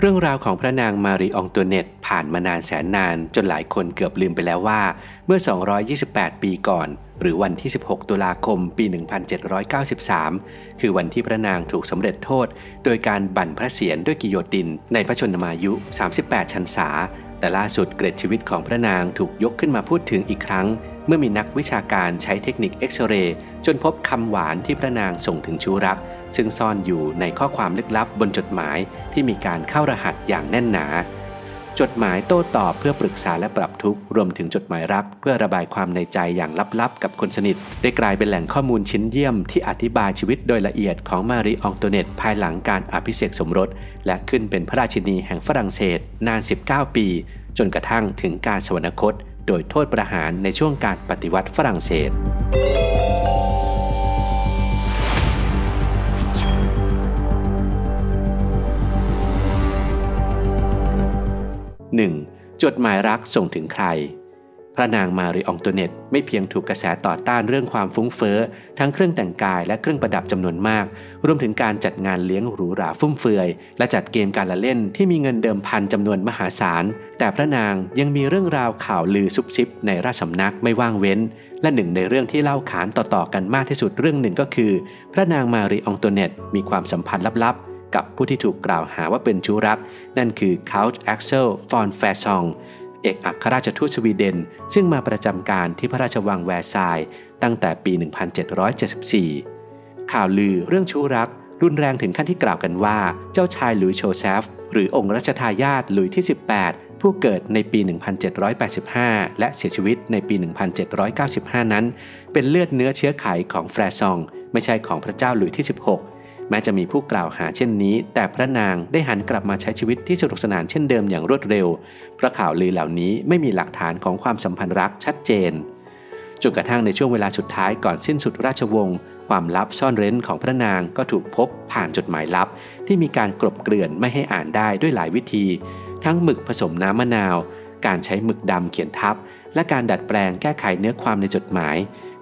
เรื่องราวของพระนางมารีองตัวเนตผ่านมานานแสนนาน จนหลายคนเกือบลืมไปแล้วว่า เมื่อ 228 ปีก่อน หรือวันที่ 16 ตุลาคมปี 1793 คือวันที่พระนางถูกสำเร็จโทษ โดยการบั่นพระเศียรด้วยกิโยติน ในพระชนมายุ 38 ชันษา แต่ล่าสุดเกร็ดชีวิตของพระนางถูกยกขึ้นมาพูดถึงอีกครั้ง เมื่อมีนักวิชาการใช้เทคนิคเอ็กซเรย์จนพบคำหวานที่พระนางส่งถึงชูรัก ซึ่งซ่อนอยู่ในข้อความลึกลับบนจดหมายที่มีการเข้ารหัสอย่างแน่นหนา จดหมายโต้ตอบเพื่อปรึกษาและปรับทุกข์รวมถึงจดหมายรัก เพื่อระบายความในใจอย่างลับๆ กับคนสนิท ได้กลายเป็นแหล่งข้อมูลชิ้นเยี่ยมที่อธิบายชีวิตโดยละเอียดของมารีองโตเนตภายหลังการอภิเษกสมรส และขึ้นเป็นพระราชินีแห่งฝรั่งเศส นาน 19 ปี จนกระทั่งถึงการสวรรคต โดยโทษประหารในช่วงการปฏิวัติฝรั่งเศส 1. จดหมายรักส่งถึงใคร พระนางมารีองตัวเนตไม่เพียงถูกกระแสต่อต้านเรื่องความฟุ้งเฟ้อ ทั้งเครื่องแต่งกายและเครื่องประดับจำนวนมาก รวมถึงการจัดงานเลี้ยงหรูหราฟุ่มเฟือย และจัดเกมการละเล่นที่มีเงินเดิมพันจำนวนมหาศาล แต่พระนางยังมีเรื่องราวข่าวลือซุบซิบในราชสำนักไม่ว่างเว้น และหนึ่งในเรื่องที่เล่าขานต่อๆกันมากที่สุดเรื่องหนึ่งก็คือ พระนางมารีองตัวเนตมีความสัมพันธ์ลับ กับผู้ที่ถูกกล่าวหาว่าเป็นชู้รัก นั่นคือเคานต์แอ็กเซลฟอนแฟร์ซองเอกอัครราชทูตสวีเดน ซึ่งมาประจำการที่พระราชวังแวร์ซายตั้งแต่ปี 1774 ข่าวลือเรื่องชู้รัก รุนแรงถึงขั้นที่กล่าวกันว่า เจ้าชายหลุยส์โฌเซฟหรือองค์รัชทายาทหลุยส์ที่ 18 ผู้เกิดในปี 1785 และเสียชีวิตในปี 1795 นั้น เป็นเลือดเนื้อเชื้อไขของแฟรซอง ไม่ใช่ของพระเจ้าหลุยที่ 16 แม้จะมีผู้กล่าวหาเช่นนี้ แต่พระนางได้หันกลับมาใช้ชีวิตที่สนุกสนานเช่นเดิมอย่างรวดเร็ว เพราะข่าวลือเหล่านี้ไม่มีหลักฐานของความสัมพันธ์รักชัดเจน จนกระทั่งในช่วงเวลาสุดท้ายก่อนสิ้นสุดราชวงศ์ ความลับซ่อนเร้นของพระนางก็ถูกพบผ่านจดหมายลับ ที่มีการกลบเกลื่อนไม่ให้อ่านได้ด้วยหลายวิธี ทั้งหมึกผสมน้ำมะนาว การใช้หมึกดำเขียนทับ และการดัดแปลงแก้ไขเนื้อความในจดหมาย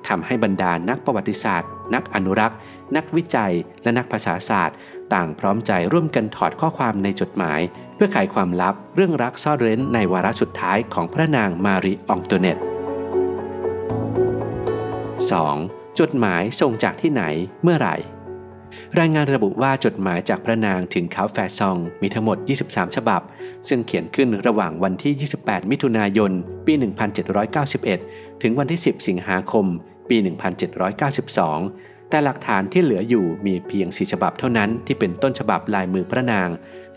ทำให้บรรดานักประวัติศาสตร์ นักอนุรักษ์ นักวิจัย และนักภาษาศาสตร์ ต่างพร้อมใจร่วมกันถอดข้อความในจดหมาย เพื่อไขความลับเรื่องรักซ่อนเร้นในวาระสุดท้ายของพระนางมารีองโตเนต 2. จดหมายส่งจากที่ไหนเมื่อไหร่ รายงานระบุว่าจดหมายจากพระนางถึงเขาแฟซองมีทั้งหมด 23 ฉบับ ซึ่งเขียนขึ้นระหว่างวันที่ 28 มิถุนายน ปี 1791 ถึงวันที่ 10 สิงหาคม ปี 1792 แต่หลักฐานที่เหลืออยู่มีเพียงสี่ฉบับเท่านั้นที่เป็นต้นฉบับลายมือพระนาง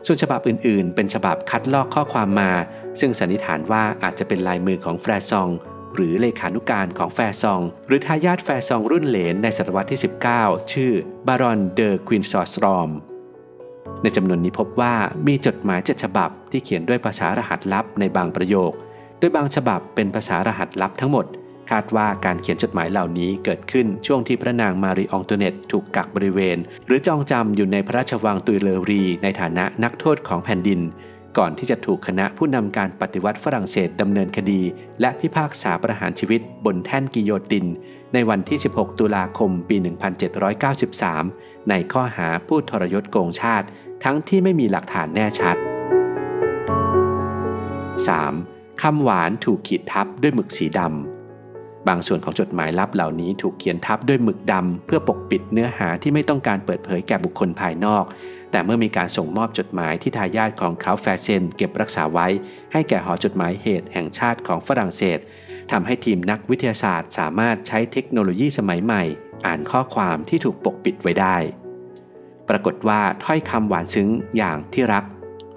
ส่วนฉบับอื่นๆ เป็นฉบับคัดลอกข้อความมา ซึ่งสันนิษฐานว่าอาจจะเป็นลายมือของแฟร์ซอง หรือเลขานุการของแฟร์ซอง หรือทายาทแฟร์ซองรุ่นเหลนในศตวรรษที่ 19 ชื่อบารอนเดอร์ควินซอสรอมในจำนวนนี้พบว่ามีจดหมายเจ็ดฉบับที่เขียนด้วยภาษารหัสลับในบางประโยค โดยบางฉบับเป็นภาษารหัสลับทั้งหมด คาดว่าการเขียนจดหมายเหล่านี้เกิดขึ้นช่วงที่พระนางมารีอองตัวเนตถูกกักบริเวณ หรือจองจำอยู่ในพระราชวังตุยเลอรี ในฐานะนักโทษของแผ่นดิน ก่อนที่จะถูกคณะผู้นำการปฏิวัติฝรั่งเศสดำเนินคดี และพิพากษาประหารชีวิตบนแท่นกิโยติน ในวันที่ 16 ตุลาคมปี 1793 ในข้อหาผู้ทรยศโกงชาติ ทั้งที่ไม่มีหลักฐานแน่ชัด 3. คำหวานถูกขีดทับด้วยหมึกสีดำ บางส่วนของจดหมายลับเหล่านี้ถูกเขียนทับด้วยหมึกดำเพื่อปกปิดเนื้อหาที่ไม่ต้องการเปิดเผยแก่บุคคลภายนอก แต่เมื่อมีการส่งมอบจดหมายที่ทายาทของเขาแฟเซนเก็บรักษาไว้ ให้แก่หอจดหมายเหตุแห่งชาติของฝรั่งเศสทำให้ทีมนักวิทยาศาสตร์ สามารถใช้เทคโนโลยีสมัยใหม่ อ่านข้อความที่ถูกปกปิดไว้ได้ ปรากฏว่าถ้อยคำหวานซึ้งอย่างที่รัก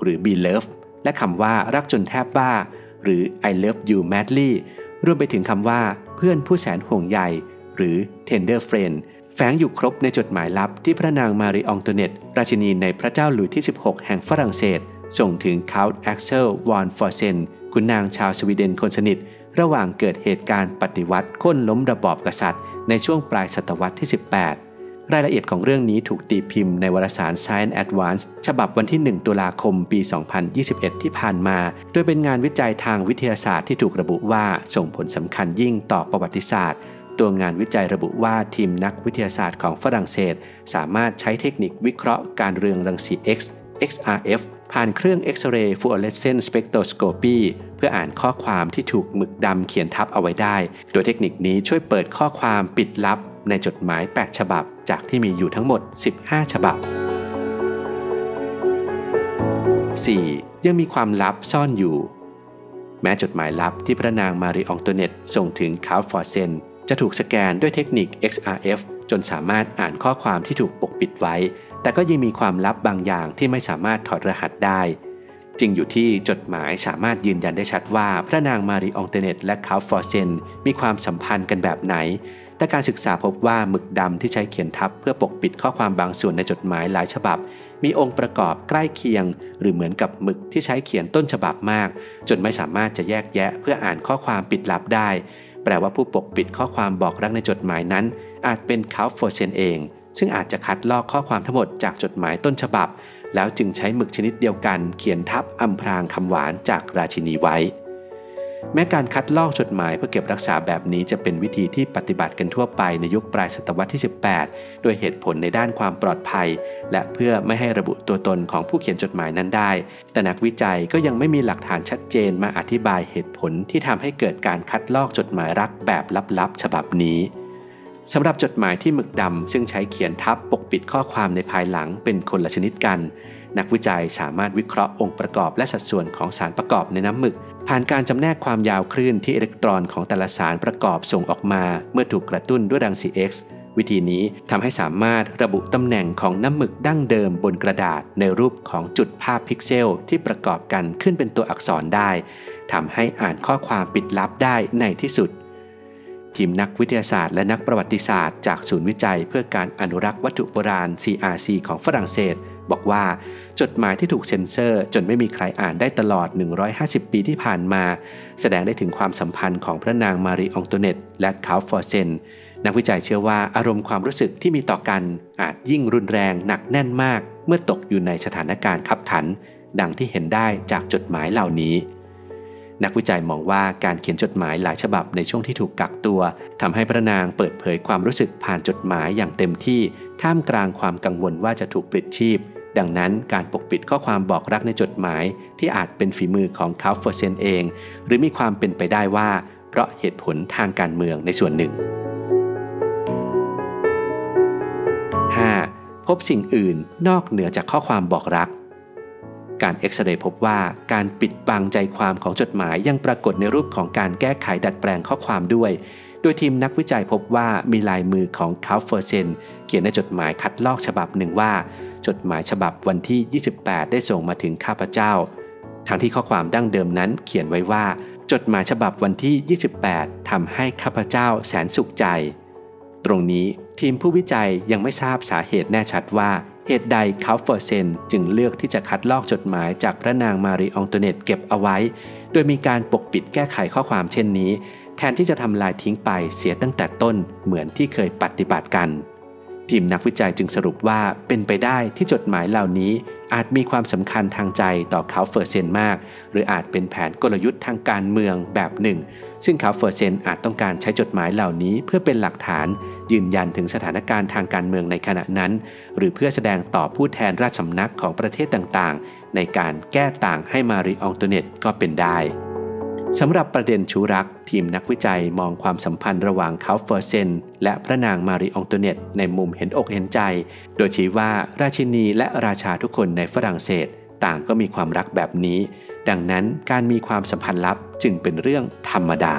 หรือ be love และคำว่ารักจนแทบบ้า หรือ I love you madly รวมไปถึงคำว่า เพื่อนผู้แสนห่วงใยหรือ tender friend แฝงอยู่ครบในจดหมายลับที่พระนางมารีองโตเนตราชินีในพระเจ้าหลุยที่ 16 แห่งฝรั่งเศส ส่งถึงเคานต์แอ็กเซลวอนเฟอร์เซนขุนนางชาวสวีเดนคนสนิท ระหว่างเกิดเหตุการณ์ปฏิวัติโค่นล้มระบอบกษัตริย์ ในช่วงปลายศตวรรษที่ 18 รายละเอียดของเรื่องนี้ถูกตีพิมพ์ในวารสาร Science Advance ฉบับวันที่ 1 ตุลาคมปี 2021 ที่ผ่านมา โดยเป็นงานวิจัยทางวิทยาศาสตร์ที่ถูกระบุว่าส่งผลสำคัญยิ่งต่อประวัติศาสตร์ ตัวงานวิจัยระบุว่าทีมนักวิทยาศาสตร์ของฝรั่งเศส สามารถใช้เทคนิควิเคราะห์การเรืองรังสี X XRF ผ่านเครื่อง X-ray fluorescence spectroscopy เพื่ออ่านข้อความที่ถูกหมึกดำเขียนทับเอาไว้ได้ โดยเทคนิคนี้ช่วยเปิดข้อความปิดลับในจดหมาย 8 ฉบับ จากที่มีอยู่ทั้งหมด 15 ฉบับ 4. ยังมีความลับซ่อนอยู่ แม้จดหมายลับที่พระนางมารีอองตัวเนตส่งถึงเคานต์เฟอร์เซนจะถูกสแกนด้วยเทคนิค XRF จนสามารถอ่านข้อความที่ถูกปกปิดไว้ แต่ก็ยังมีความลับบางอย่างที่ไม่สามารถถอดรหัสได้ จริงอยู่ที่จดหมายสามารถยืนยันได้ชัดว่า พระนางมารีอองตัวเนตและเคานต์เฟอร์เซนมีความสัมพันธ์กันแบบไหน แต่การศึกษาพบว่าหมึกดำที่ใช้เขียนทับเพื่อปกปิดข้อความบางส่วนในจดหมายหลายฉบับ มีองค์ประกอบใกล้เคียง หรือเหมือนกับหมึกที่ใช้เขียนต้นฉบับมาก จนไม่สามารถจะแยกแยะเพื่ออ่านข้อความปิดลับได้ แปลว่าผู้ปกปิดข้อความบอกรักในจดหมายนั้น อาจเป็นคาฟโฟเซนเอง ซึ่งอาจจะคัดลอกข้อความทั้งหมดจากจดหมายต้นฉบับ แล้วจึงใช้หมึกชนิดเดียวกัน เขียนทับอำพรางคำหวานจากราชินีไว้ แม้การคัดลอกจดหมายเพื่อเก็บรักษาแบบนี้จะเป็นวิธีที่ปฏิบัติกันทั่วไปในยุคปลายศตวรรษที่ 18โดยเหตุผลในด้านความปลอดภัย และเพื่อไม่ให้ระบุตัวตนของผู้เขียนจดหมายนั้นได้ แต่นักวิจัยก็ยังไม่มีหลักฐานชัดเจนมาอธิบายเหตุผลที่ทำให้เกิดการคัดลอกจดหมายรักแบบลับๆ ฉบับนี้สำหรับจดหมายที่หมึกดำซึ่งใช้เขียนทับปกปิดข้อความในภายหลังเป็นคนละชนิดกัน นักวิจัยสามารถวิเคราะห์องค์ประกอบและสัดส่วนของสารประกอบในน้ำหมึก ผ่านการจำแนกความยาวคลื่นที่อิเล็กตรอนของแต่ละสารประกอบส่งออกมา เมื่อถูกกระตุ้นด้วยรังสี X วิธีนี้ทำให้สามารถระบุตำแหน่งของน้ำหมึกดั้งเดิมบนกระดาษในรูปของจุดภาพพิกเซลที่ประกอบกันขึ้นเป็นตัวอักษรได้ทำให้อ่านข้อความปิดลับได้ในที่สุด ทีมนักวิทยาศาสตร์และนักประวัติศาสตร์จากศูนย์วิจัยเพื่อการอนุรักษ์วัตถุโบราณ CRC ของฝรั่งเศส บอกว่า จดหมายที่ถูกเซ็นเซอร์ จนไม่มีใครอ่านได้ตลอด 150 ปีที่ผ่านมา แสดงได้ถึงความสัมพันธ์ของพระนางมารีอองตัวเนตและเคานต์เฟอร์เซนนักวิจัยเชื่อว่าอารมณ์ความรู้สึกที่มีต่อกันอาจยิ่งรุนแรงหนักแน่นมาก เมื่อตกอยู่ในสถานการณ์คับขัน ดังที่เห็นได้จากจดหมายเหล่านี้ นักวิจัยมองว่าการเขียนจดหมายหลายฉบับในช่วงที่ถูกกักตัวทำให้พระนางเปิดเผยความรู้สึกผ่านจดหมายอย่างเต็มที่ท่ามกลางความกังวลว่าจะถูกปลิดชีพ ดังนั้นการปกปิดข้อความบอกรักในจดหมายที่อาจเป็นฝีมือของคาร์ฟเซนเอง หรือมีความเป็นไปได้ว่า เพราะเหตุผลทางการเมืองในส่วนหนึ่ง 5. พบสิ่งอื่นนอกเหนือจากข้อความบอกรัก การเอ็กซเรย์พบว่าการปิดบังใจความของจดหมายยังปรากฏในรูปของการแก้ไขดัดแปลงข้อความด้วย โดยทีมนักวิจัยพบว่ามีลายมือของคาร์เฟอร์เซนเขียนในจดหมายคัดลอกฉบับหนึ่งว่า จดหมายฉบับวันที่ 28 ได้ส่งมาถึงข้าพเจ้า ทั้งที่ข้อความดั้งเดิมนั้นเขียนไว้ว่า จดหมายฉบับวันที่ 28ทำให้ข้าพเจ้าแสนสุขใจ ตรงนี้ทีมผู้วิจัยยังไม่ทราบสาเหตุแน่ชัดว่าเหตุใดเคานต์เฟอร์เซนจึงเลือกที่จะคัดลอกจดหมายจากพระนางมารีอองตัวเนตเก็บเอาไว้ โดยมีการปกปิดแก้ไขข้อความเช่นนี้ แทนที่จะทำลายทิ้งไปเสียตั้งแต่ต้นเหมือนที่เคยปฏิบัติกัน ทีมนักวิจัยจึงสรุปว่าเป็นไปได้ที่จดหมายเหล่านี้อาจมีความสำคัญทางใจต่อเคานต์เฟอร์เซนมาก หรืออาจเป็นแผนกลยุทธ์ทางการเมืองแบบหนึ่ง ซึ่งเคานต์เฟอร์เซนอาจต้องการใช้จดหมายเหล่านี้เพื่อเป็นหลักฐาน ยืนยันถึงสถานการณ์ทางการเมืองในขณะนั้น หรือเพื่อแสดงต่อผู้แทนราชสำนักของประเทศต่างๆ ในการแก้ต่างให้มารีอองตัวเนตก็เป็นได้ สำหรับประเด็นชู้รัก ทีมนักวิจัยมองความสัมพันธ์ระหว่างเคานต์เฟอร์เซน และพระนางมารีอองตัวเนตในมุมเห็นอกเห็นใจ โดยชี้ว่าราชินีและราชาทุกคนในฝรั่งเศส ต่างก็มีความรักแบบนี้ ดังนั้นการมีความสัมพันธ์ลับจึงเป็นเรื่องธรรมดา